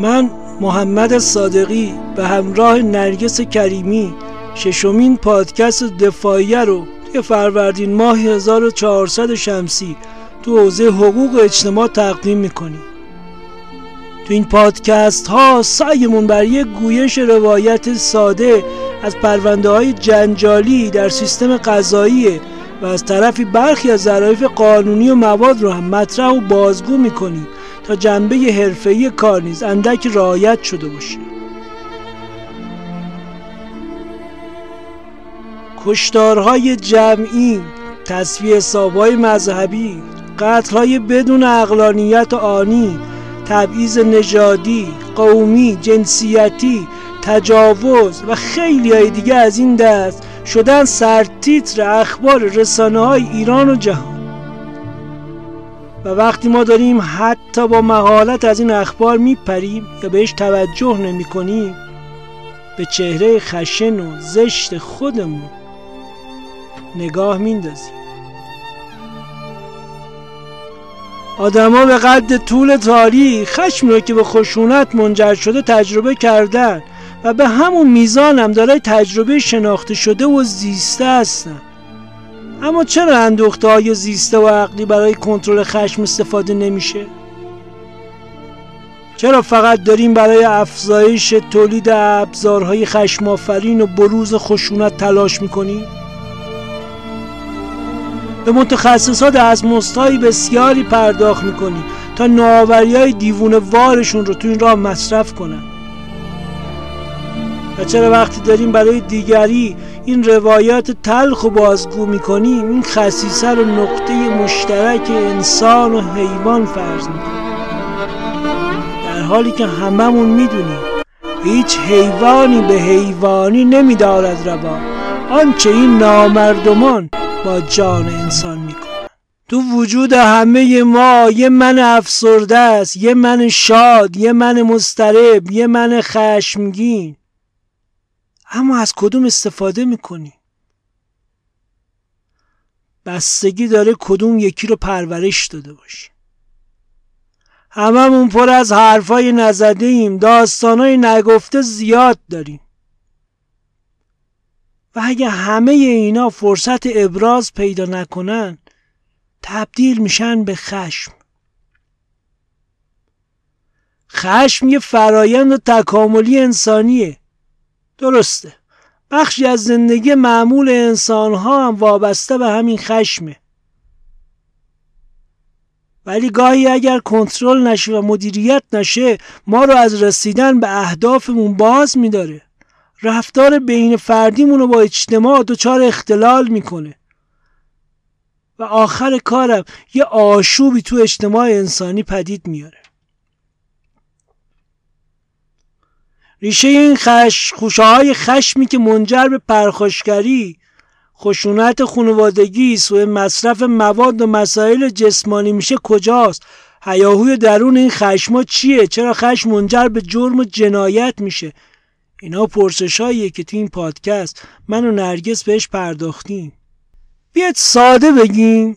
من محمد صادقی به همراه نرگس کریمی ششمین پادکست دفاعیه رو توی فروردین ماه 1400 شمسی تو حوزه حقوق اجتماع تقدیم می‌کنیم. تو این پادکست ها سعیمون بر یک گویش روایت ساده از پرونده های جنجالی در سیستم قضاییه و از طرفی برخی از ظرایف قانونی و مواد رو هم مطرح و بازگو می‌کنیم. تا جنبه حرفه‌ای کار نیز اندک رعایت شده باشه. کشتارهای جمعی تصویه حسابهای مذهبی قتلهای بدون اقلانیت آنی تبعیض نژادی قومی جنسیتی تجاوز و خیلی های دیگه از این دست شدن سرتیتر اخبار رسانه های ایران و جهان. و وقتی ما داریم حتی با مهالت از این اخبار میپریم یا بهش توجه نمی کنیم به چهره خشن و زشت خودمون نگاه میندازیم. آدما به قد طول تاریخ خشم رو که به خشونت منجر شده تجربه کردن و به همون میزان هم دارای تجربه شناخته شده و زیسته هستن. اما چرا اندوخته های زیسته و عقلی برای کنترل خشم استفاده نمیشه؟ چرا فقط داریم برای افزایش تولید ابزارهای خشمافرین و بروز خشونت تلاش می‌کنیم؟ به متخصصات از مستایی بسیاری پرداخت می‌کنیم تا نوآوری های دیوونه وارشون رو تو این راه مصرف کنن و چرا وقتی داریم برای دیگری این روایات تلخ و بازگو می‌کنیم این خصیصه رو نقطه مشترک انسان و حیوان فرض می‌کنیم. در حالی که هممون می‌دونیم هیچ حیوانی به حیوانی نمیدارد روا. آنچه این نامردمان با جان انسان تو وجود همه ما یه من افسرده است یه من شاد یه من مسترب یه من خشمگین. اما از کدوم استفاده می‌کنی؟ بستگی داره کدوم یکی رو پرورش داده باشی. هممون پر از حرفای نزده ایم داستانای نگفته زیاد داریم. و اگه همه اینا فرصت ابراز پیدا نکنن تبدیل میشن به خشم. خشم یه فرایند تکاملی انسانیه. درسته. بخشی از زندگی معمول انسان ها هم وابسته به همین خشمه. ولی گاهی اگر کنترل نشه و مدیریت نشه ما رو از رسیدن به اهدافمون باز میداره. رفتار بین فردیمون رو با اجتماع دچار اختلال می‌کنه. و آخر کارم یه آشوبی تو اجتماع انسانی پدید میاره. ریشه این خش خوشه های خشمی که منجر به پرخاشگری خشونت خانوادگی سوء مصرف مواد و مسائل جسمانی میشه کجاست؟ هیاهوی درون این خشما چیه؟ چرا خشم منجر به جرم و جنایت میشه؟ اینا پرسش هاییه که تو این پادکست من و نرگس بهش پرداختیم. بیاید ساده بگیم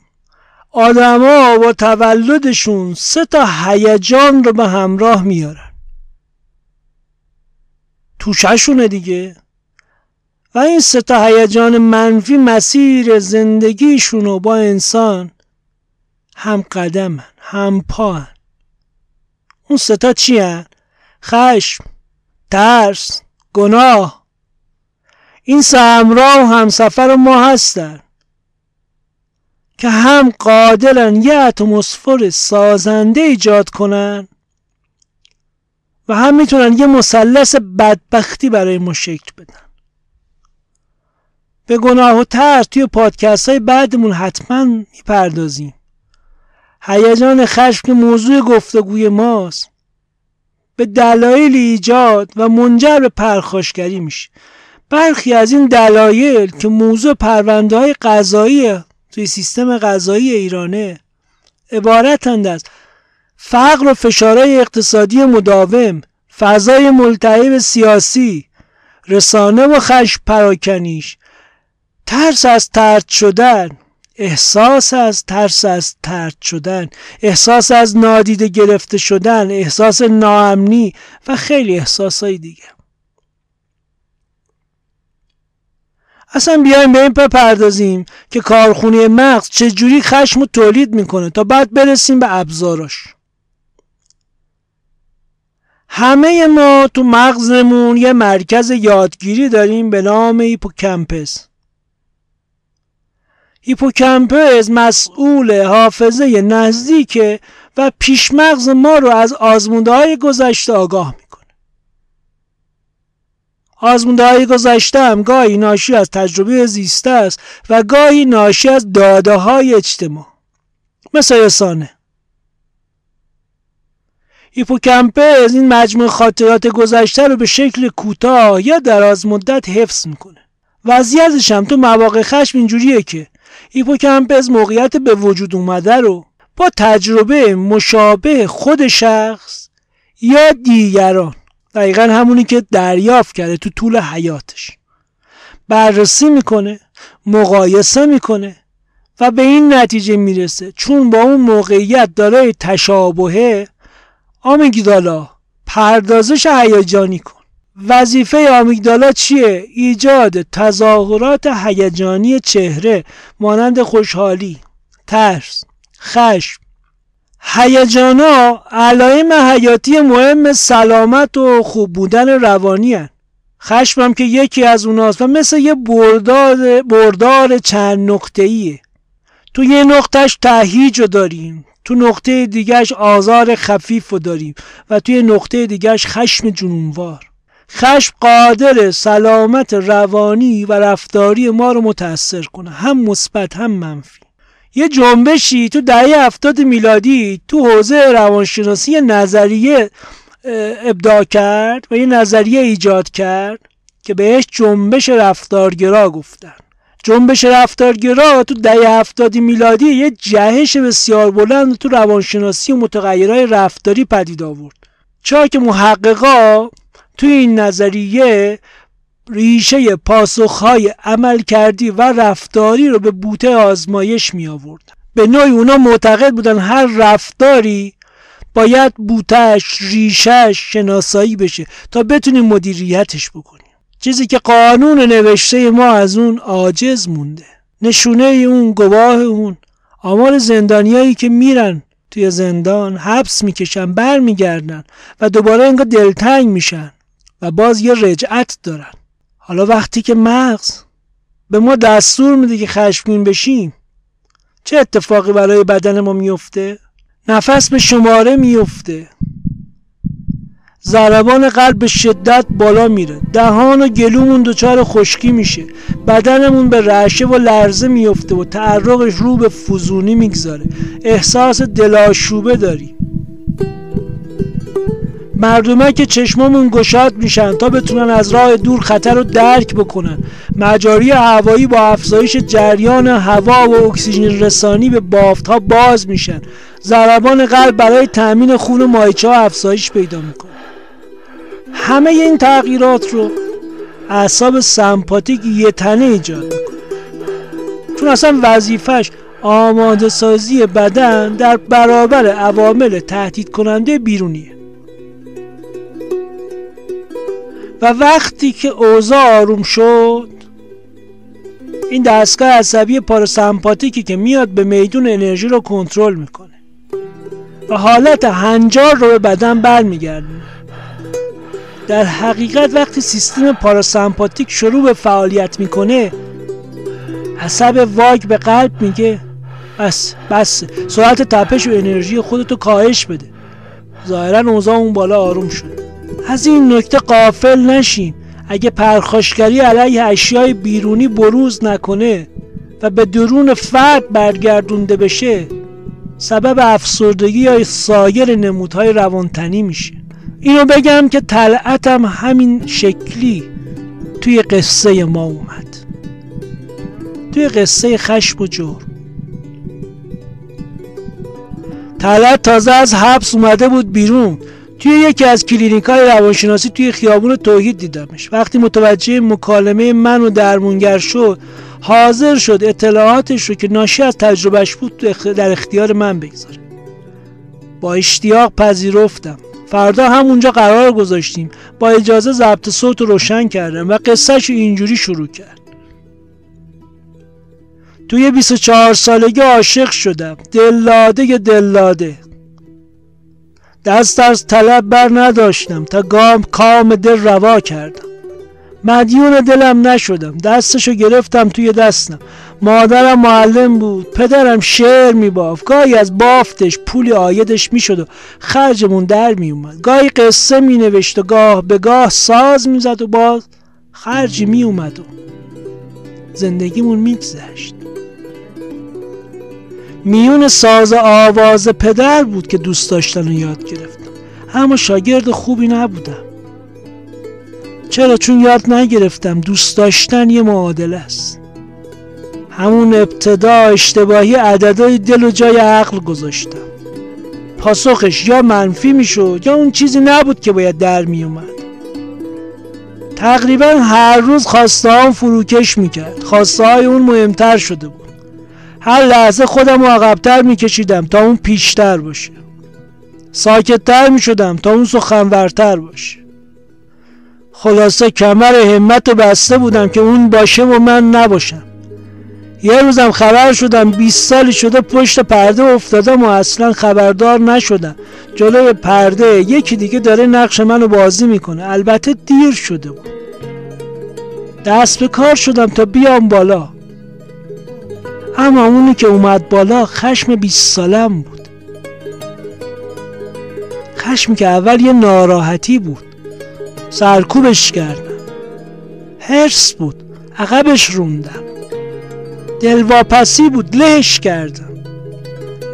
آدما با تولدشون سه تا هیجان رو به همراه میارن. توشهشونه دیگه. و این سه تا هیجان منفی مسیر زندگیشون رو با انسان هم قدمن هم پاهن. اون سه تا چی هن؟ خشم ترس گناه. این سه همراه و همسفر ما هستن که هم قادرن یه اتمسفر سازنده ایجاد کنن و هم می‌تونن یه مثلث بدبختی برای ما شکل بدن. به گناه و ترس توی پادکست های بعدمون حتما می‌پردازیم. هیجان خشم که موضوع گفتگوی ماست به دلایل ایجاد و منجر به پرخاشگری میشه. برخی از این دلایل که موضوع پرونده های قضایی توی سیستم قضایی ایرانه عبارتند از فقر و فشارهای اقتصادی مداوم فضای ملتهب سیاسی رسانه و خشم پراکنیش ترس از ترد شدن احساس از ترس از ترد شدن احساس از نادیده گرفته شدن احساس ناامنی و خیلی احساسهای دیگه. اصلا بیایم به این بپردازیم که کارخونه مغز چجوری خشم رو تولید می‌کنه تا بعد برسیم به ابزاراش همه ما تو مغزمون یه مرکز یادگیری داریم به نام هیپوکمپس. هیپوکمپس مسئول حافظه نزدیکه و پیشمغز ما رو از آزمونده های گذشته آگاه می‌کنه. آزمونده های گذشته هم گاهی ناشی از تجربه زیسته است و گاهی ناشی از داده های اجتماع. مثل رسانه هیپوکمپس این مجموع خاطرات گذشته رو به شکل کوتاه یا دراز مدت حفظ می‌کنه. وضعیتش هم تو مواقع خشم اینجوریه که هیپوکمپس موقعیت به وجود اومده رو با تجربه مشابه خود شخص یا دیگران دقیقا همونی که دریافت کرده تو طول حیاتش. بررسی می‌کنه مقایسه می‌کنه و به این نتیجه می‌رسه. چون با اون موقعیت دارای تشابهه آمیگدالا پردازش هیجانی کن وظیفه آمیگدالا چیه؟ ایجاد تظاهرات هیجانی چهره مانند خوشحالی، ترس، خشم هیجانا علائم حیاتی مهم سلامت و خوب بودن روانی هن. خشمم که یکی از اوناست و مثل یه بردار, بردار چند نقطه ایه تو یه نقطهش تهیج رو داریم تو نقطه دیگرش آزار خفیف رو داریم و توی نقطه دیگرش خشم جنونوار. خشم قادر سلامت روانی و رفتاری ما رو متأثر کنه. هم مثبت هم منفی. یه جنبشی تو دهه هفتاد میلادی تو حوزه روانشناسی نظریه ابداع کرد و یه نظریه ایجاد کرد که بهش جنبش رفتارگرا گفتن. جنبش رفتارگرا تو دهه هفتادی میلادی یه جهش بسیار بلند تو روانشناسی و متغیرهای رفتاری پدید آورد. چرا که محققا تو این نظریه ریشه پاسخهای عمل کردی و رفتاری رو به بوته آزمایش می آورد به نوعی اونا معتقد بودن هر رفتاری باید بوتش ریشش شناسایی بشه تا بتونیم مدیریتش بکنیم. چیزی که قانون نوشته ما از اون عاجز مونده. نشونه اون گواه اون. آمار زندانیایی که میرن توی زندان حبس می‌کشن بر میگردن و دوباره انگار دلتنگ میشن و باز یه رجعت دارن. حالا وقتی که مغز به ما دستور میده که خشمگین بشیم چه اتفاقی برای بدن ما میفته؟ نفس به شماره میفته. ضربان قلب به شدت بالا میره. دهان و گلومون دچار خشکی میشه. بدنمون به رعشه و لرزه میفته و تعرقش رو به فزونی می‌گذاره. احساس دلاشوبه داریم مردمه که چشمامون گشاد میشن تا بتونن از راه دور خطر رو درک بکنن. مجاری هوایی با افزایش جریان هوا و اکسیژن رسانی به بافت ها باز میشن. ضربان قلب برای تأمین خون مایچه ها افزایش پیدا می‌کنه. همه این تغییرات رو اعصاب سمپاتیک یه تنه ایجاد می‌کنه. چون اصلا وظیفش آماده سازی بدن در برابر عوامل تهدید کننده بیرونیه. و وقتی که اوضاع آروم شد این دستگاه عصبی پاراسمپاتیکی که میاد به میدون انرژی رو کنترل می‌کنه. و حالت هنجار رو به بدن برمیگردونه. در حقیقت وقتی سیستم پاراسمپاتیک شروع به فعالیت می‌کنه عصب واگ به قلب میگه بس بس سرعت تپش و انرژی خودتو کاهش بده. ظاهرا اوضاع اون بالا آروم شد. از این نکته قافل نشیم اگه پرخاشگری علیه اشیای بیرونی بروز نکنه و به درون فرد برگردونده بشه سبب افسردگی یا سایر نمودهای روانتنی میشه. اینو بگم که طلعتم همین شکلی توی قصه ما اومد. توی قصه خشم و جور. طلعت تازه از حبس اومده بود بیرون. توی یکی از کلینیک های روانشناسی توی خیابون توحید دیدمش. وقتی متوجه مکالمه من و درمونگر شد حاضر شد اطلاعاتش رو که ناشی از تجربهش بود در اختیار من بگذاره. با اشتیاق پذیرفتم. فردا همونجا قرار گذاشتیم. با اجازه ضبط صوت رو روشن کردم و قصهش اینجوری شروع کرد. توی 24 سالگی عاشق شدم. دلاده دلاده دست از طلب بر نداشتم تا گام کام دل روا کردم. مدیون دلم نشدم. دستشو گرفتم توی دستم. مادرم معلم بود. پدرم شعر میباف. گاهی از بافتش پولی آیدش می‌شد و خرجمون در میومد گاهی قصه مینوشت و گاه به گاه ساز می‌زد و باز خرجی میومد و زندگیمون میگذشت. میون ساز آواز پدر بود که دوست داشتن و یاد گرفتم. اما شاگرد خوبی نبودم. چرا؟ چون یاد نگرفتم. دوست داشتن یه معادله است. همون ابتدا اشتباهی عددهای دل و جای عقل گذاشتم. پاسخش یا منفی می‌شد یا اون چیزی نبود که باید در میومد تقریبا هر روز خواسته هم فروکش می‌کرد. خواسته های اون مهمتر شده بود. هر لحظه خودم عقبتر میکشیدم تا اون پیشتر باشه. ساکتتر می‌شدم تا اون سخنورتر باشه. خلاصه کمر همت بسته بودم که اون باشه و من نباشم. یه روزم خبر شدم 20 سالی شده پشت پرده افتادم و اصلا خبردار نشدم جلوی پرده یکی دیگه داره نقش منو بازی می‌کنه. البته دیر شده بود. دست به کار شدم تا بیام بالا. اما اونی که اومد بالا خشم 20 سالم بود. خشمی که اول یه ناراحتی بود. سرکوبش کردم. هرس بود. عقبش روندم. دلواپسی بود لهش کردم.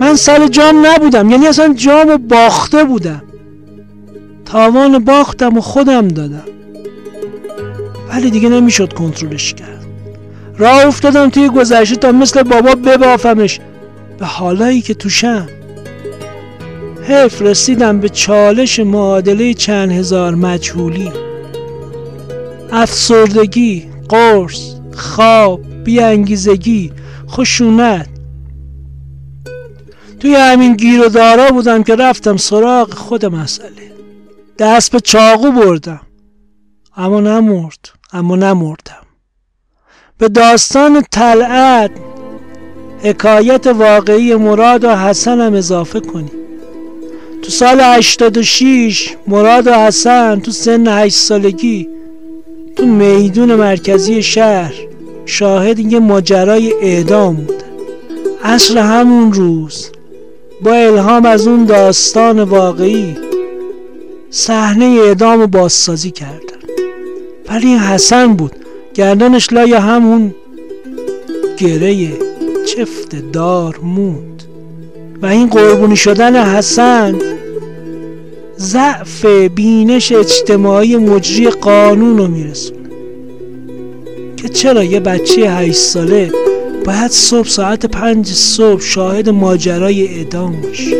من سر جام نبودم یعنی اصلا جام باخته بودم. تاوان باختم و خودم دادم. ولی دیگه نمی‌شد کنترلش کرد. راه افتادم توی گذشته تا مثل بابا ببافمش به حالایی که توشم. حیف رسیدم به چالش معادله چند هزار مجهولی. افسردگی قرص خواب بیانگیزگی خشونت. توی همین گیر و دارا بودم که رفتم سراغ خود مسئله. دست به چاقو بردم. اما نمرد اما نمردم. به داستان طلعت حکایت واقعی مراد و حسن هم اضافه کنیم. تو سال 86 مراد و حسن تو سن 8 سالگی تو میدون مرکزی شهر شاهد یه ماجرای اعدام بود. عصر همون روز با الهام از اون داستان واقعی صحنه اعدام و بازسازی کردن. ولی حسن بود گردنش لای همون گره چفت دار موند. و این قربونی شدن حسن ضعف بینش اجتماعی مجری قانون رو میرسونه که چرا یه بچه هشت ساله باید صبح ساعت پنج صبح شاهد ماجرای اعدام باشه؟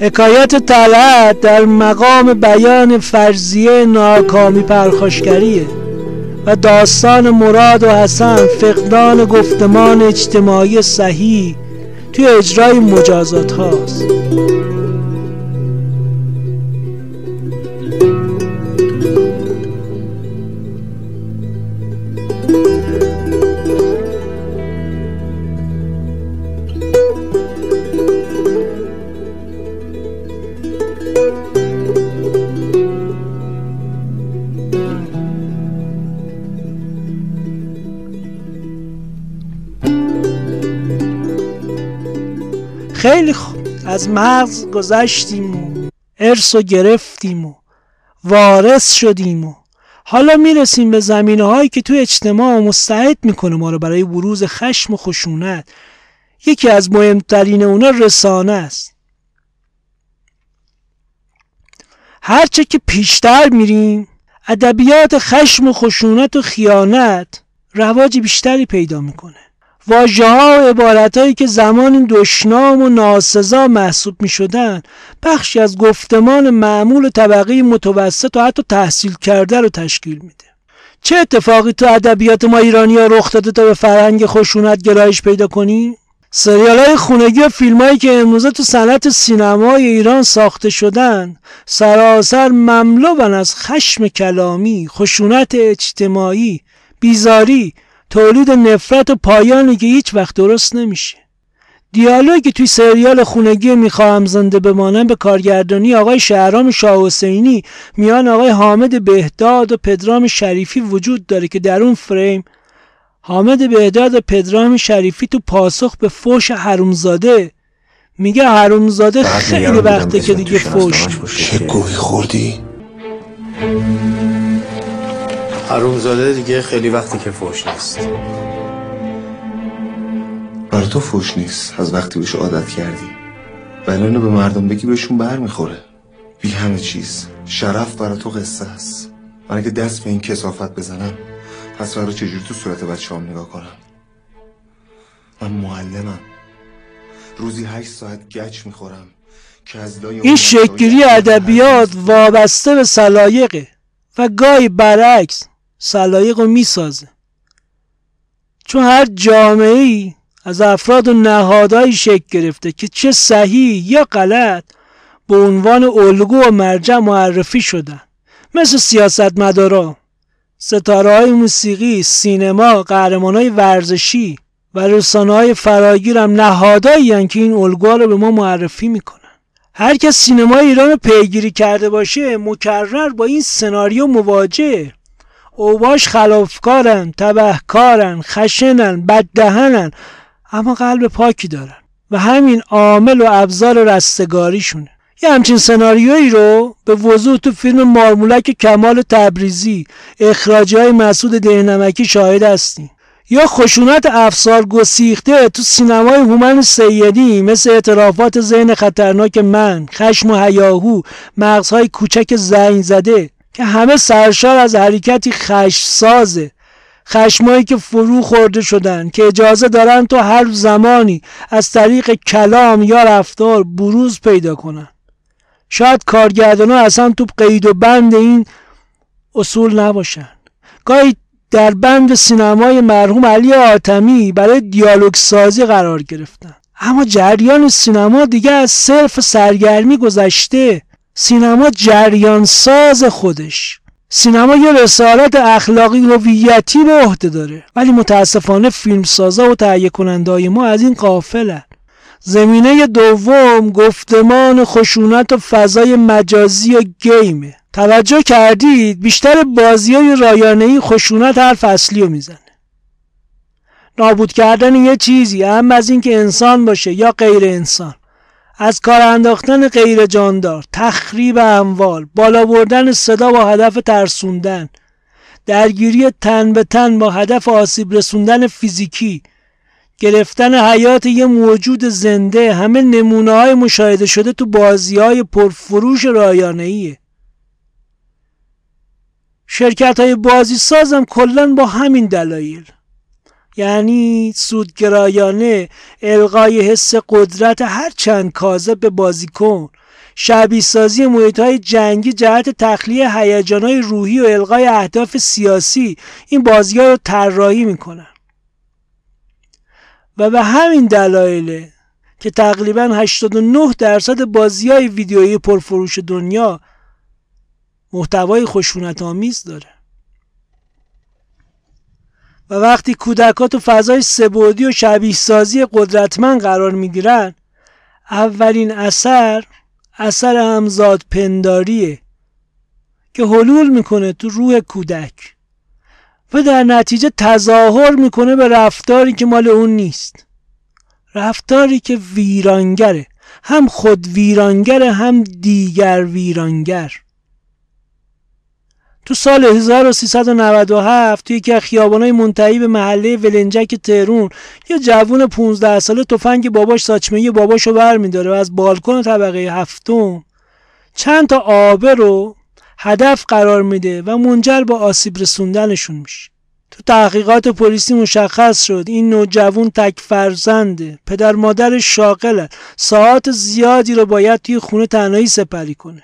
حکایت طلعت در مقام بیان فرضیه ناکامی پرخاشگریه و داستان مراد و حسن فقدان گفتمان اجتماعی صحیح توی اجرای مجازات هاست. از مغز گذشتیم و ارث و گرفتیم و وارث شدیم و حالا می‌رسیم به زمینه هایی که تو اجتماع مستعد می‌کنه ما رو برای بروز خشم و خشونت. یکی از مهمترین اونا رسانه است. هرچه که پیشتر میریم ادبیات خشم و خشونت و خیانت رواج بیشتری پیدا می‌کنه. واجه ها و عبارت هایی که زمان دشنام و ناسزا محسوب می شدن بخشی از گفتمان معمول طبقه متوسط و حتی تحصیل کرده رو تشکیل میده چه اتفاقی تو ادبیات ما ایرانی ها رخ داده تا به فرهنگ خشونت گرایش پیدا کنی؟ سریال های خونگی و فیلم هایی که امروزه تو صنعت سینمای ایران ساخته شدن سراسر مملو از خشم کلامی، خشونت اجتماعی، بیزاری، تولید نفرت و پایانی که هیچ وقت درست نمیشه. دیالوگی توی سریال خونگی می‌خواهم زنده بمانم به کارگردانی آقای شهرام شاه حسینی میان آقای حامد بهداد و پدرام شریفی وجود داره که در اون فریم حامد بهداد و پدرام شریفی تو پاسخ به فوش حرومزاده. میگه حرومزاده خیلی وقته که دیگه فوش چه گوهی خوردی؟ حرومزاده دیگه خیلی وقتی که فوش نیست. برای تو فوش نیست. از وقتی بهش عادت کردی. ولی اینو به مردم بگی بهشون بر می‌خوره بی همه چیز. شرف برای تو قصه است. من اگه دست به این کسافت بزنم پس برای چجوری تو صورت بچه هم نگاه کنم؟ من معلمم. روزی هشت ساعت گچ می‌خورم که از این شکلی ادبیات وابسته به سلایقه و گاهی برعکس. سلایق رو می‌سازه. چون هر جامعه ای از افراد و نهادهایی شکل گرفته که چه صحیح یا غلط به عنوان الگو و مرجع معرفی شدن. مثل سیاستمدارا ستاره های موسیقی سینما قهرمان های ورزشی و رسانه های فراگیر هم نهادهایی که این الگوها رو به ما معرفی می‌کنن. هر کس سینما ایران رو پیگیری کرده باشه مکرر با این سناریو مواجه اوباش خلافکارن تبهکارن خشنن بددهنن اما قلب پاکی دارن و همین عامل و ابزار رستگاریشونه. یه همچین سناریویی رو به وضوح تو فیلم مارمولک کمال تبریزی اخراجی های مسعود دهنمکی شاهد هستیم. یا خشونت افسار گسیخته تو سینمای هومن سیدی مثل اعترافات ذهن خطرناک من خشم و هیاهو مغزهای کوچک زنگ زده. که همه سرشار از حرکتی خشم سازه خشمایی که فرو خورده شدن که اجازه دارن تو هر زمانی از طریق کلام یا رفتار بروز پیدا کنن. شاید کارگردان ها اصلا تو قید و بند این اصول نباشن. گاهی در بند سینمای مرحوم علی آتمی برای دیالوگ سازی قرار گرفتن. اما جریان سینما دیگه از صرف سرگرمی گذشته. سینما جریان ساز خودش. سینما یه رسالت اخلاقی هویتی به عهده داره. ولی متاسفانه فیلمسازا و تهیه کننده ما از این قافلن. زمینه دوم گفتمان خشونت و فضای مجازی و گیمه. توجه کردید؟ بیشتر بازی های رایانه خشونت هر فصلی رو می‌زنه. نابود کردن یه چیزی هم از اینکه انسان باشه یا غیر انسان. از کار انداختن غیر جاندار تخریب اموال بالا بردن صدا با هدف ترسوندن درگیری تن به تن با هدف آسیب رسوندن فیزیکی گرفتن حیات یه موجود زنده همه نمونه های مشاهده شده تو بازی های پرفروش رایانه ایه. شرکت های بازی سازم کلا با همین دلایل یعنی سودگرایانه القای حس قدرت هر چند کاذب به بازیکن شبیه سازی محیط های جنگی جهت تخلیه هیجان های روحی و القای اهداف سیاسی این بازی ها رو طراحی می‌کنن. و به همین دلایله که تقریبا 89 درصد بازی های ویدیویی پرفروش دنیا محتوای خشونت آمیز داره. و وقتی کودکات تو فضای سبودی و شبیه سازی قدرتمند قرار می‌گیرن اولین اثر اثر همزاد پنداریه که حلول می‌کنه تو روح کودک و در نتیجه تظاهر می‌کنه به رفتاری که مال اون نیست. رفتاری که ویرانگره. هم خود ویرانگره هم دیگر ویرانگر. تو سال 1397 توی یکی از خیابانای منتهی به محله ولنجک تهرون یه جوون 15 ساله تفنگ باباش ساچمه باباشو بر میداره و از بالکن طبقه هفتم. چند تا آبه رو هدف قرار میده و منجر به آسیب رسوندنشون میشه. تو تحقیقات پلیسی مشخص شد این نوجوان تک فرزنده پدر مادر شاغله ساعت زیادی رو باید توی خونه تنهایی سپری کنه.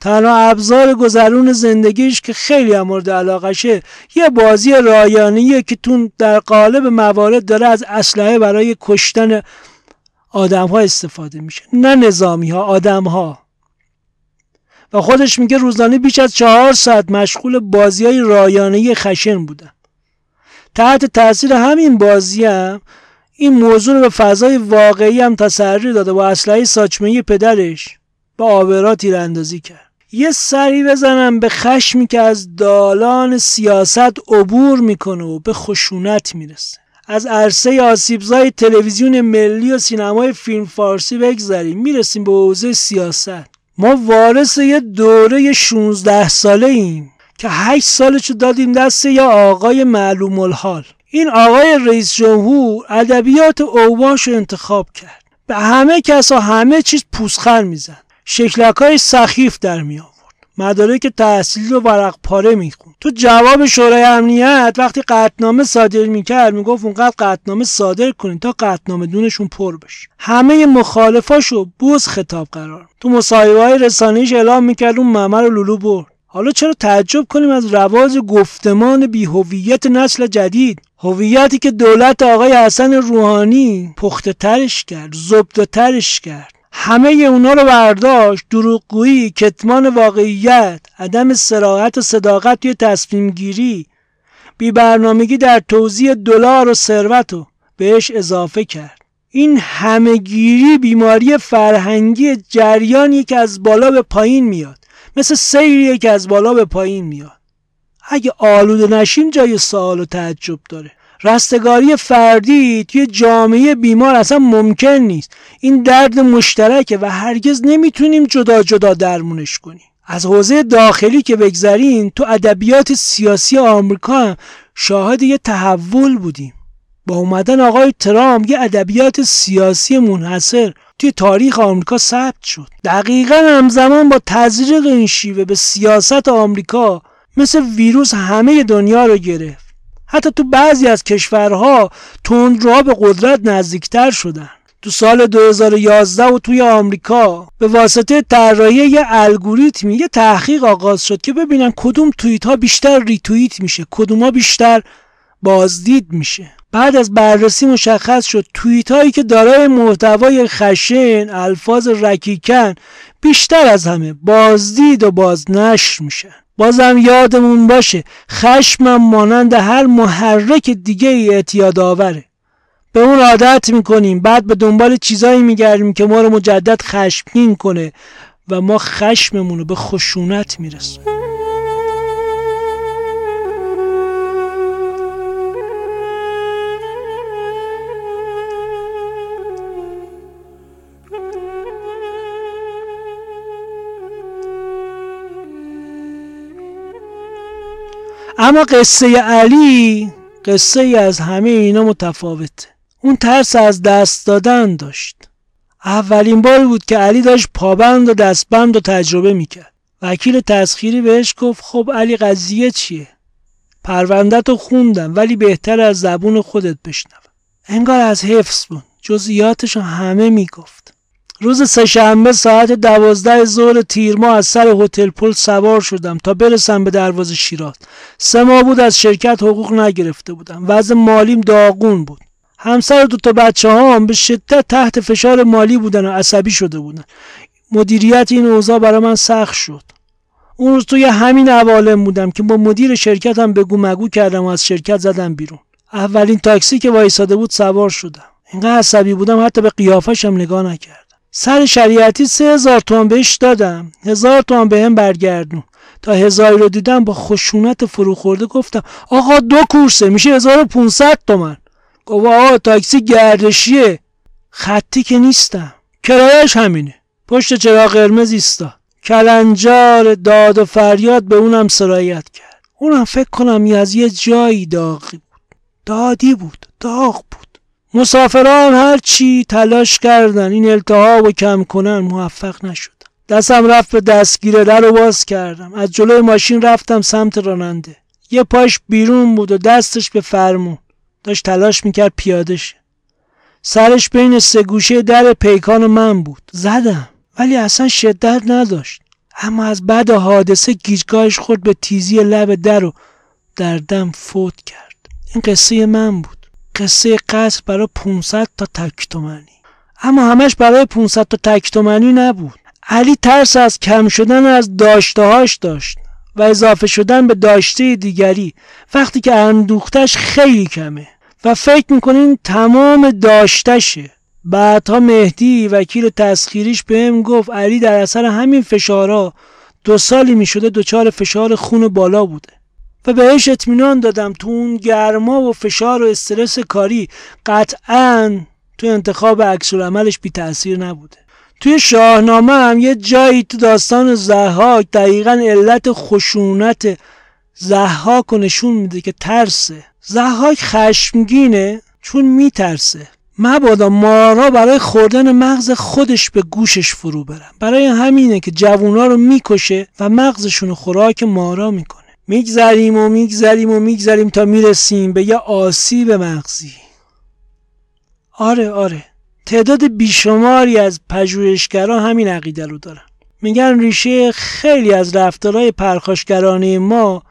تنها ابزار گذرون زندگیش که خیلی هم مورد علاقشه یه بازی رایانیه که تون در قالب موارد داره از اسلحه برای کشتن آدم ها استفاده میشه. نه نظامی ها آدم ها و خودش میگه روزانه بیش از چهار ساعت مشغول بازی های رایانه خشن بودم تحت تاثیر همین بازی هم این موضوع رو به فضای واقعی هم تسری داده با اسلحه ساچمه پدرش با آبرا تیراندازی کرد. یه سری بزنم به خشمی که از دالان سیاست عبور می‌کنه و به خشونت می‌رسه. از عرصه آسیبزای تلویزیون ملی و سینمای فیلم فارسی بگذریم. می‌رسیم به حوزه سیاست. ما وارث یه دوره 16 ساله ایم که 8 سالشو دادیم دست یا آقای معلوم الحال این آقای رئیس جمهور ادبیات اوباش رو انتخاب کرد. به همه کسا همه چیز پوسخر می‌زد. شکلک های سخیف در می آورد. مدارک تحصیل و ورق پاره می‌خوند تو جواب شورای امنیت وقتی قطنامه صادر می‌کرد می‌گفت اونقدر قطنامه صادر کنین تا قطنامه دونشون پر بشه. همه مخالفاشو بوز خطاب قرار تو مصاحبه های رسانه‌ایش اعلام می‌کرد اون ممر رو لولو برد. حالا چرا تعجب کنیم از رواج گفتمان بیهویت نسل جدید؟ هویتی که دولت آقای حسن روحانی پخته ترش کرد زبده ترش کرد. همه اونا رو برداشت دروغگویی کتمان واقعیت عدم سراحت و صداقت توی تصمیم گیری. بی برنامگی در توزیع دلار و ثروت رو بهش اضافه کرد. این همهگیری بیماری فرهنگی جریانی که از بالا به پایین میاد. مثل سیریه که از بالا به پایین میاد. اگه آلوده نشیم جای سوال و تعجب داره. رستگاری فردی توی جامعه بیمار اصلا ممکن نیست. این درد مشترکه و هرگز نمی‌تونیم جدا جدا درمونش کنیم. از حوزه داخلی که بگذریم تو ادبیات سیاسی آمریکا هم شاهد یه تحول بودیم. با اومدن آقای ترامپ یه ادبیات سیاسی منحصر توی تاریخ آمریکا ثبت شد. دقیقا همزمان با تزریق این شیوه به سیاست آمریکا مثل ویروس همه دنیا رو گرفت. حتی تو بعضی از کشورها تندروها به قدرت نزدیکتر شدن. تو سال 2011 و توی آمریکا به واسطه طراحی یه الگوریتمی یه تحقیق آغاز شد که ببینن کدوم توییت ها بیشتر ریتوییت میشه کدوم ها بیشتر بازدید میشه. بعد از بررسی مشخص شد توییت هایی که دارای محتوای خشن الفاظ رکیکن بیشتر از همه بازدید و بازنشر میشن. بازم یادمون باشه خشمم مانند هر محرک دیگه ای اعتیاد آوره. به اون عادت می‌کنیم بعد به دنبال چیزایی میگردیم که ما رو مجدد خشمگین کنه و ما خشممون رو به خشونت می‌رسیم اما قصه علی قصه ای از همه اینا متفاوته. اون ترس از دست دادن داشت. اولین بار بود که علی داشت پابند و دستبند و تجربه می‌کرد. وکیل تسخیری بهش گفت خب علی قضیه چیه؟ پروندت رو خوندم ولی بهتر از زبون خودت بشنوم. انگار از حفظ بود. جزئیاتش همه می‌گفت. روز سهشنبه ساعت دوازده ظهر تیر ماه از سر هتل پل سوار شدم تا برسم به دروازه شیراز. سه ماه بود از شرکت حقوق نگرفته بودم. وضع مالیم داغون بود. همسر دو تا بچه هم به شدت تحت فشار مالی بودن و عصبی شده بودن. مدیریت این اوضاع برای من سخت شد. اون روز توی همین عوالم بودم که با مدیر شرکتم بگو مگو کردم و از شرکت زدم بیرون. اولین تاکسی که وایساده بود سوار شدم. اینقدر عصبی بودم حتی به قیافشم نگاه نکرد. سر شریعتی سه هزار تومن بهش دادم. هزار تومن به هم برگردون. تا هزاری رو دیدم با خشونت فروخورده گفتم آقا دو کورسه میشه هزار و پونست تومن گفت آقا تاکسی گردشیه. خطی که نیستم. کرایش همینه. پشت چراغ قرمز ایستا. کلنجار داد و فریاد به اونم سرایت کرد. اونم فکر کنم از یه جایی داغی بود. دادی بود. داغ بود. مسافران هر چی تلاش کردن این التهاب و کم کنن موفق نشد دستم رفت به دستگیره در رو باز کردم. از جلوی ماشین رفتم سمت راننده. یه پاش بیرون بود و دستش به فرمون. داشت تلاش می‌کرد پیاده شه سرش بین سه گوشه در پیکان من بود. زدم ولی اصلا شدت نداشت. اما از بعد حادثه گیجگاهش خورد به تیزی لب در و در فوت کرد. این قصه من بود. قصه قصر برای 500 تا تکتومنی اما همش برای 500 تا تکتومنی نبود. علی ترس از کم شدن از داشتهاش داشت و اضافه شدن به داشته دیگری وقتی که اندوختش خیلی کمه و فکر می‌کنین تمام داشتشه. بعدها مهدی وکیل تسخیریش بهم گفت علی در اثر همین فشارها دو سالی می‌شده دچار فشار خون بالا بوده. و بهش اطمینان دادم تو اون گرما و فشار و استرس کاری قطعا تو انتخاب عکس عملش بی تاثیر نبوده. توی شاهنامه هم یه جایی تو داستان زحاک دقیقا علت خشونت زحاک نشون میده که ترسه. زحاک خشمگینه چون میترسه. مبادا مارا برای خوردن مغز خودش به گوشش فرو برن. برای همینه که جوونا رو می‌کشه و مغزشون خوراک مارا می‌کنه. میگذریم و میگذریم و میگذریم تا می‌رسیم به یه آسیب مغزی. آره آره. تعداد بیشماری از پژوهشگران همین عقیده رو دارن. میگن ریشه خیلی از رفتارهای پرخاشگرانه ما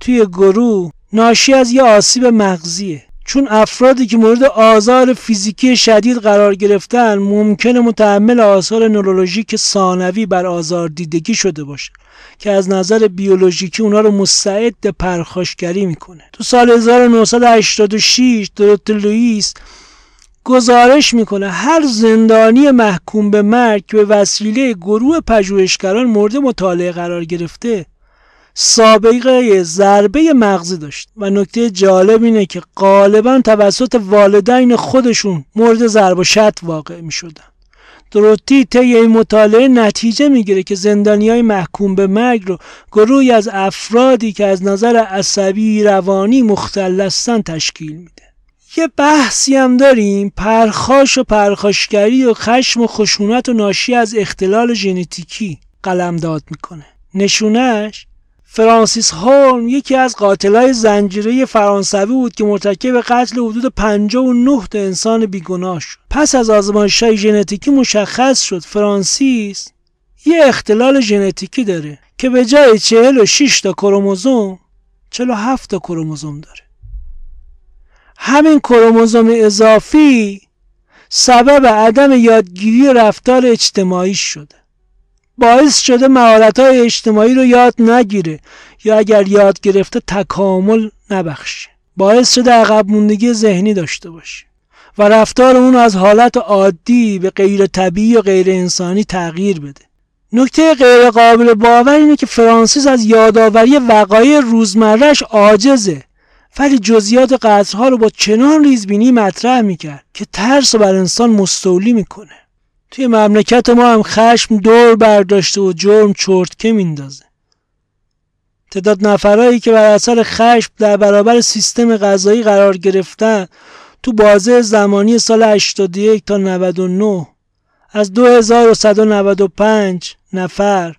توی گروه ناشی از یه آسیب مغزیه. چون افرادی که مورد آزار فیزیکی شدید قرار گرفتن ممکنه متحمل آثار نورولوژیک ثانوی بر آزار دیدگی شده باشه که از نظر بیولوژیکی اونا رو مستعد پرخاشگری می‌کنه. تو سال 1986 دروت لوئیس گزارش می‌کنه هر زندانی محکوم به مرگ به وسیله گروه پژوهشگران مورد مطالعه قرار گرفته سابقه ضربه مغزی داشت و نکته جالب اینه که غالبا توسط والدین خودشون مورد ضرب و شت واقع می شدن. دروتی طی این مطالعه نتیجه می‌گیره که زندانی های محکوم به مرگ رو گروهی از افرادی که از نظر عصبی روانی مختل تشکیل میده یه بحثی هم داریم پرخاش و پرخاشگری و خشم و خشونت و ناشی از اختلال ژنتیکی قلمداد می‌کنه نشونش فرانسیس هولم یکی از قاتلای زنجیره فرانسوی بود که مرتکب قتل حدود 59 تا انسان بیگناه شد. پس از آزمایش های ژنتیکی مشخص شد فرانسیس یه اختلال ژنتیکی داره که به جای 46 تا کروموزوم 47 تا کروموزوم داره. همین کروموزوم اضافی سبب عدم یادگیری رفتار اجتماعی شده. باعث شده مهارت های اجتماعی رو یاد نگیره یا اگر یاد گرفته تکامل نبخشه. باعث شده عقب موندگی ذهنی داشته باشه و رفتار اون از حالت عادی به غیر طبیعی و غیر انسانی تغییر بده. نکته غیر قابل باور اینه که فرانسیس از یادآوری وقایع روزمرهش عاجزه ولی جزئیات قطرها رو با چنان ریزبینی مطرح می‌کرد که ترس بر انسان مستولی می‌کنه. توی مملکت ما هم خشم دور برداشته و جرم چرتکه میندازه. تعداد نفرهایی که بر اثر خشم در برابر سیستم غذایی قرار گرفتن تو بازه زمانی سال 81 تا 99 از 2195 نفر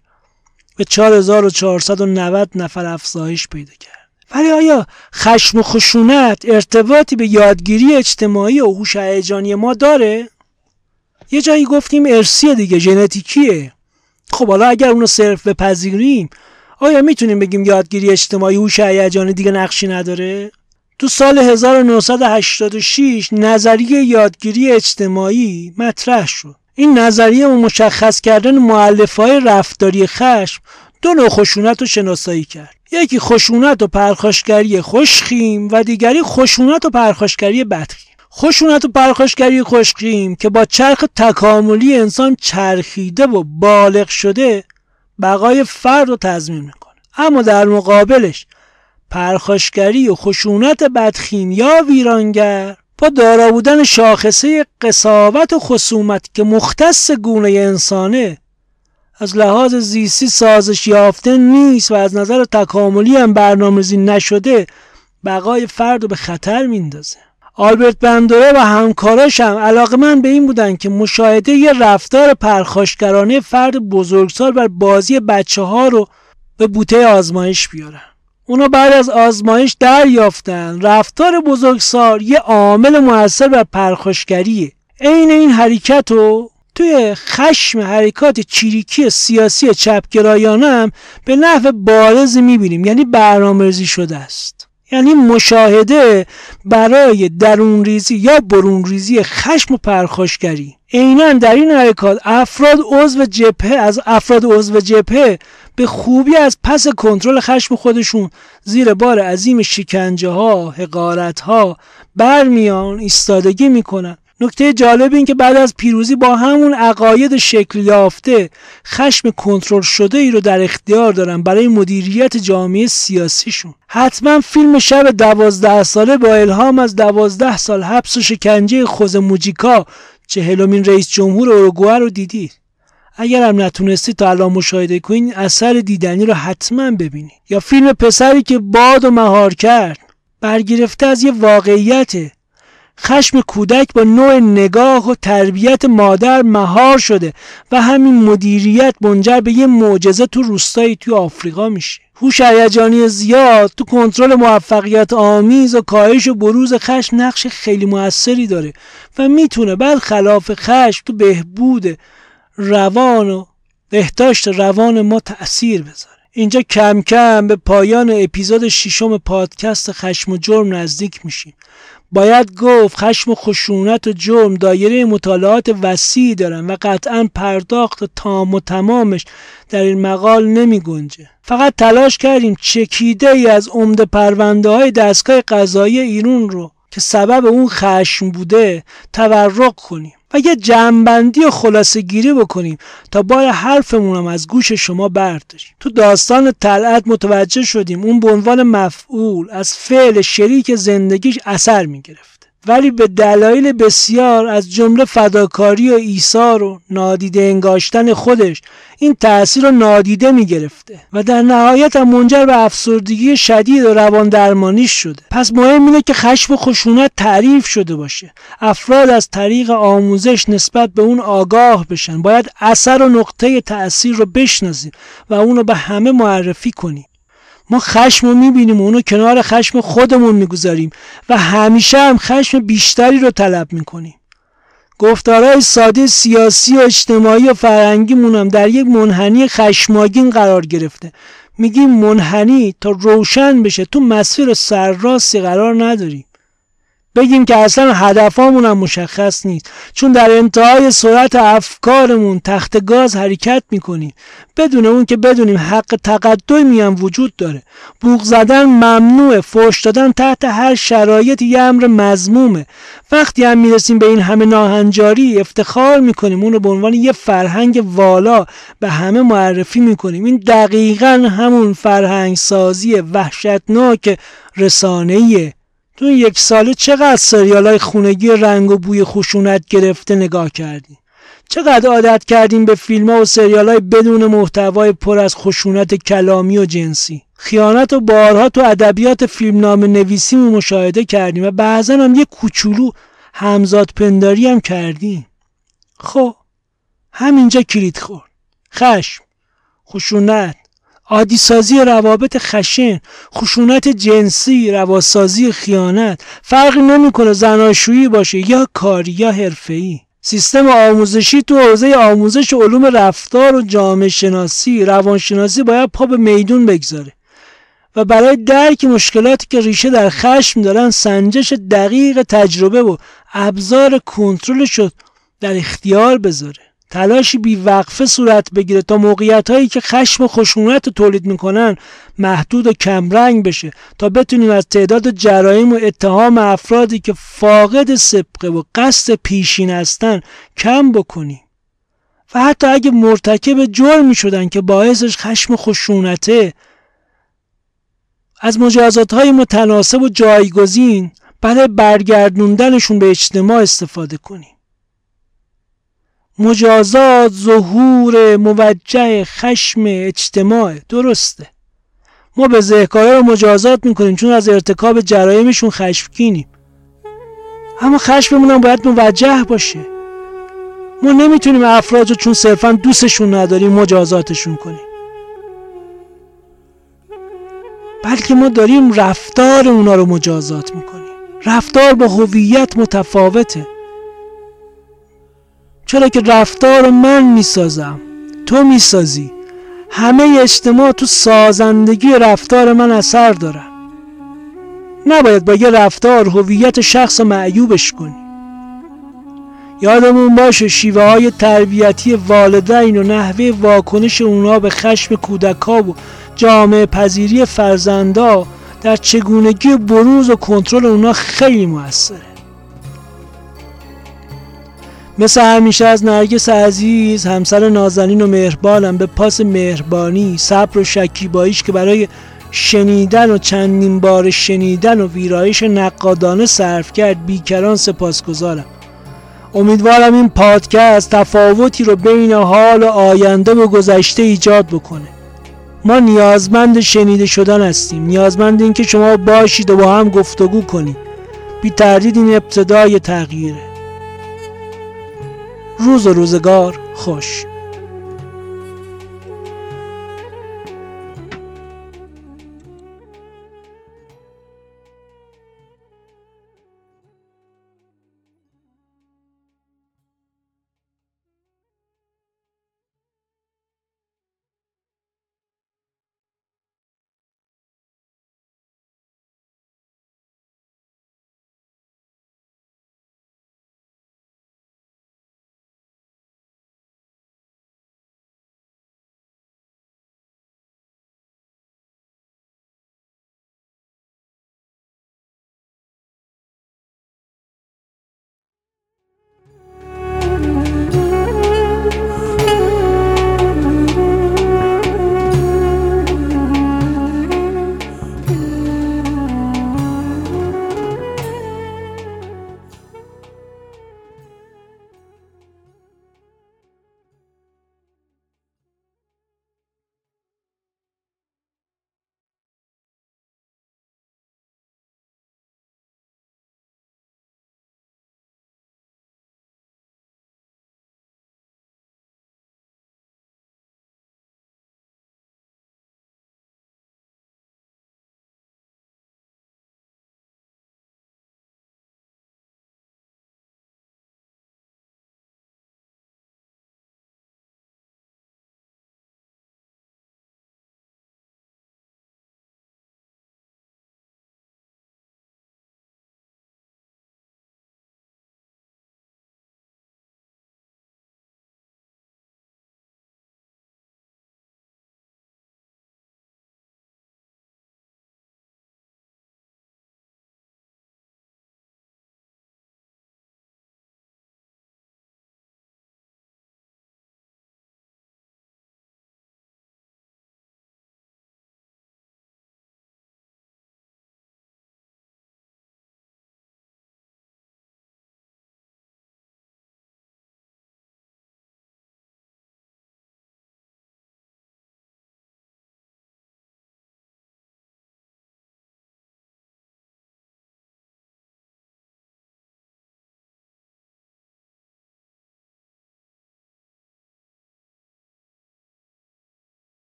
به 4490 نفر افزایش پیدا کرد. ولی آیا خشم و خشونت ارتباطی به یادگیری اجتماعی و هوش هیجانی ما داره؟ یه جایی گفتیم ارسیه دیگه ژنتیکیه. خب حالا اگر اونو صرف بپذیریم آیا می‌تونیم بگیم یادگیری اجتماعی هوش هیجانی دیگه نقشی نداره؟ تو سال 1986 نظریه یادگیری اجتماعی مطرح شد. این نظریه و مشخص کردن معلفهای رفتاری خشم دو نوع خشونت رو شناسایی کرد. یکی خشونت و پرخاشگری خوشخیم و دیگری خشونت و پرخاشگری بدخیم. خشونت و پرخاشگری خوشخیم که با چرخ تکاملی انسان چرخیده و بالغ شده بقای فرد رو تضمین می‌کنه. اما در مقابلش پرخاشگری و خشونت بدخیم یا ویرانگر با دارا بودن شاخصه قصاوت و خصومت که مختص گونه انسانه از لحاظ زیستی سازش یافته نیست و از نظر تکاملی هم برنامه‌ریزی نشده بقای فرد رو به خطر میندازه. آلبرت بندوره و همکاراش هم علاقه من به این بودن که مشاهده یه رفتار پرخاشگرانه فرد بزرگسال بر بازی بچه ها رو به بوته آزمایش بیارن. اونا بعد از آزمایش دریافتن. رفتار بزرگسال یه عامل موثر بر پرخاشگریه. عین این حرکت رو توی خشم حرکات چیریکی سیاسی چپگرایانه هم به نحو بارز می‌بینیم. یعنی برنامه‌ریزی شده است. یعنی مشاهده برای درون ریزی یا برون ریزی خشم و پرخاشگری. عینا در این حرکات افراد عضو جبهه از افراد عضو جبهه به خوبی از پس کنترل خشم خودشون زیر بار عظیم شکنجه ها حقارت ها برمیان ایستادگی می‌کنن. نکته جالب این که بعد از پیروزی با همون عقاید شکل یافته خشم کنترل شده ای رو در اختیار دارن برای مدیریت جامعه سیاسیشون. حتما فیلم شب دوازده ساله با الهام از دوازده سال حبس و شکنجه خوز موجیکا چهلمین رئیس جمهور اوروگوئه رو دیدید اگر هم نتونستی تا الان مشاهده کنید اثر دیدنی رو حتما ببینید یا فیلم پسری که باد و مهار کرد برگرفته از یه واقعیته خشم کودک با نوع نگاه و تربیت مادر مهار شده و همین مدیریت منجر به یه معجزه تو روستایی توی آفریقا میشه. هوش هیجانی زیاد تو کنترل موفقیت آمیز و کاهش و بروز خشم نقش خیلی موثری داره و می‌تونه بعد خلاف خشم تو بهبود روان و بهداشت روان ما تأثیر بذاره. اینجا کم کم به پایان اپیزود ششم پادکست خشم و جرم نزدیک میشیم باید گفت خشم و خشونت و جرم دایره مطالعات وسیعی دارن و قطعا پرداخت تام و تمامش در این مقال نمی گنجه. فقط تلاش کردیم چکیده ای از عمده پرونده های دستگاه قضایی ایرون رو که سبب اون خشم بوده تورق کنیم و یه جمعبندی و خلاصه گیری بکنیم تا بار حرفمون هم از گوش شما برداریم تو داستان طلعت متوجه شدیم اون به عنوان مفعول از فعل شریک زندگیش اثر می‌گرفت. ولی به دلایل بسیار از جمله فداکاری و ایثار و نادیده انگاشتن خودش این تأثیر رو نادیده می گرفته و در نهایت هم منجر به افسردگی شدید و روان درمانی شده. پس مهم اینه که خشم و خشونت تعریف شده باشه. افراد از طریق آموزش نسبت به اون آگاه بشن. باید اثر و نقطه تأثیر رو بشناسیم و اونو به همه معرفی کنیم. ما خشم رو می‌بینیم و اونو کنار خشم خودمون می‌گذاریم و همیشه هم خشم بیشتری رو طلب می‌کنیم. گفتارهای ساده سیاسی و اجتماعی و فرهنگیمون هم در یک منحنی خشماگین قرار گرفته. میگیم منحنی تا روشن بشه تو مسیر سرراستی قرار نداریم بگیم که اصلا هدفامون هم مشخص نیست. چون در انتهای سرعت افکارمون تخت گاز حرکت می‌کنیم. بدون اون که بدونیم حق تقدمی هم وجود داره. بوغ زدن ممنوعه. فوش دادن تحت هر شرایط یه امر مزمومه وقتی هم می‌رسیم به این همه ناهنجاری افتخار می‌کنیم. اون رو به عنوان یه فرهنگ والا به همه معرفی می‌کنیم. این دقیقا همون فرهنگ سازی وحشتناک رسانه‌ایه. تو یک ساله چقدر سریال های خونگی رنگ و بوی خشونت گرفته نگاه کردیم چقدر عادت کردیم به فیلم و سریال های بدون محتوای پر از خشونت کلامی و جنسی؟ خیانت و بارها تو ادبیات فیلمنامه نویسی مشاهده کردیم و بعضا هم یه کوچولو همزاد پنداری هم کردیم. خب همینجا کلید خورد. خشم خشونت. عادیسازی روابط خشن خشونت جنسی رواسازی خیانت. فرقی نمی‌کنه زناشویی باشه یا کاری یا حرفه‌ای. سیستم آموزشی تو حوزه آموزش علوم رفتار و جامعه شناسی روانشناسی باید پا به میدون بگذاره. و برای درک مشکلاتی که ریشه در خشم دارن سنجش دقیق تجربه و ابزار کنترلش در اختیار بذاره. تلاشی بیوقفه صورت بگیره تا موقعیت هایی که خشم و خشونت تولید می‌کنن محدود و کمرنگ بشه تا بتونیم از تعداد جرایم و اتهام افرادی که فاقد سبقه و قصد پیشین هستن کم بکنیم. و حتی اگه مرتکب جرمی شدن که باعثش خشم و خشونته از مجازات های متناسب و جایگزین برای برگردوندنشون به اجتماع استفاده کنیم. مجازات ظهور موجه خشم اجتماع. درسته. ما به زهکاره رو مجازات می‌کنیم چون از ارتکاب جرایمشون خشمگینیم. اما خشممون هم باید موجه باشه. ما نمی‌تونیم افراد رو چون صرفا دوستشون نداریم مجازاتشون کنیم. بلکه ما داریم رفتار اونا رو مجازات می‌کنیم. رفتار با هویت متفاوته. چرا که رفتار من می‌سازم؟ تو می‌سازی. همه اجتماع تو سازندگی رفتار من اثر دارن نباید با یه رفتار هویت شخص معیوبش کنی. یادمون باشه شیوه های تربیتی والدین و نحوه واکنش اونا به خشم کودک ها و جامعه پذیری فرزندا در چگونگی بروز و کنترل اونا خیلی موثره. مثل همیشه از نرگس عزیز همسر نازنین و مهربانم. به پاس مهربانی صبر و شکیباییش که برای شنیدن و چندین بار شنیدن و ویرایش نقادانه صرف کرد بیکران سپاسگزارم. امیدوارم این پادکست تفاوتی رو بین حال و آینده و گذشته ایجاد بکنه. ما نیازمند شنیده شدن هستیم. نیازمند اینکه شما باشید و با هم گفتگو کنید. بی تردید این ابتدای تغییره. روز و روزگار خوش.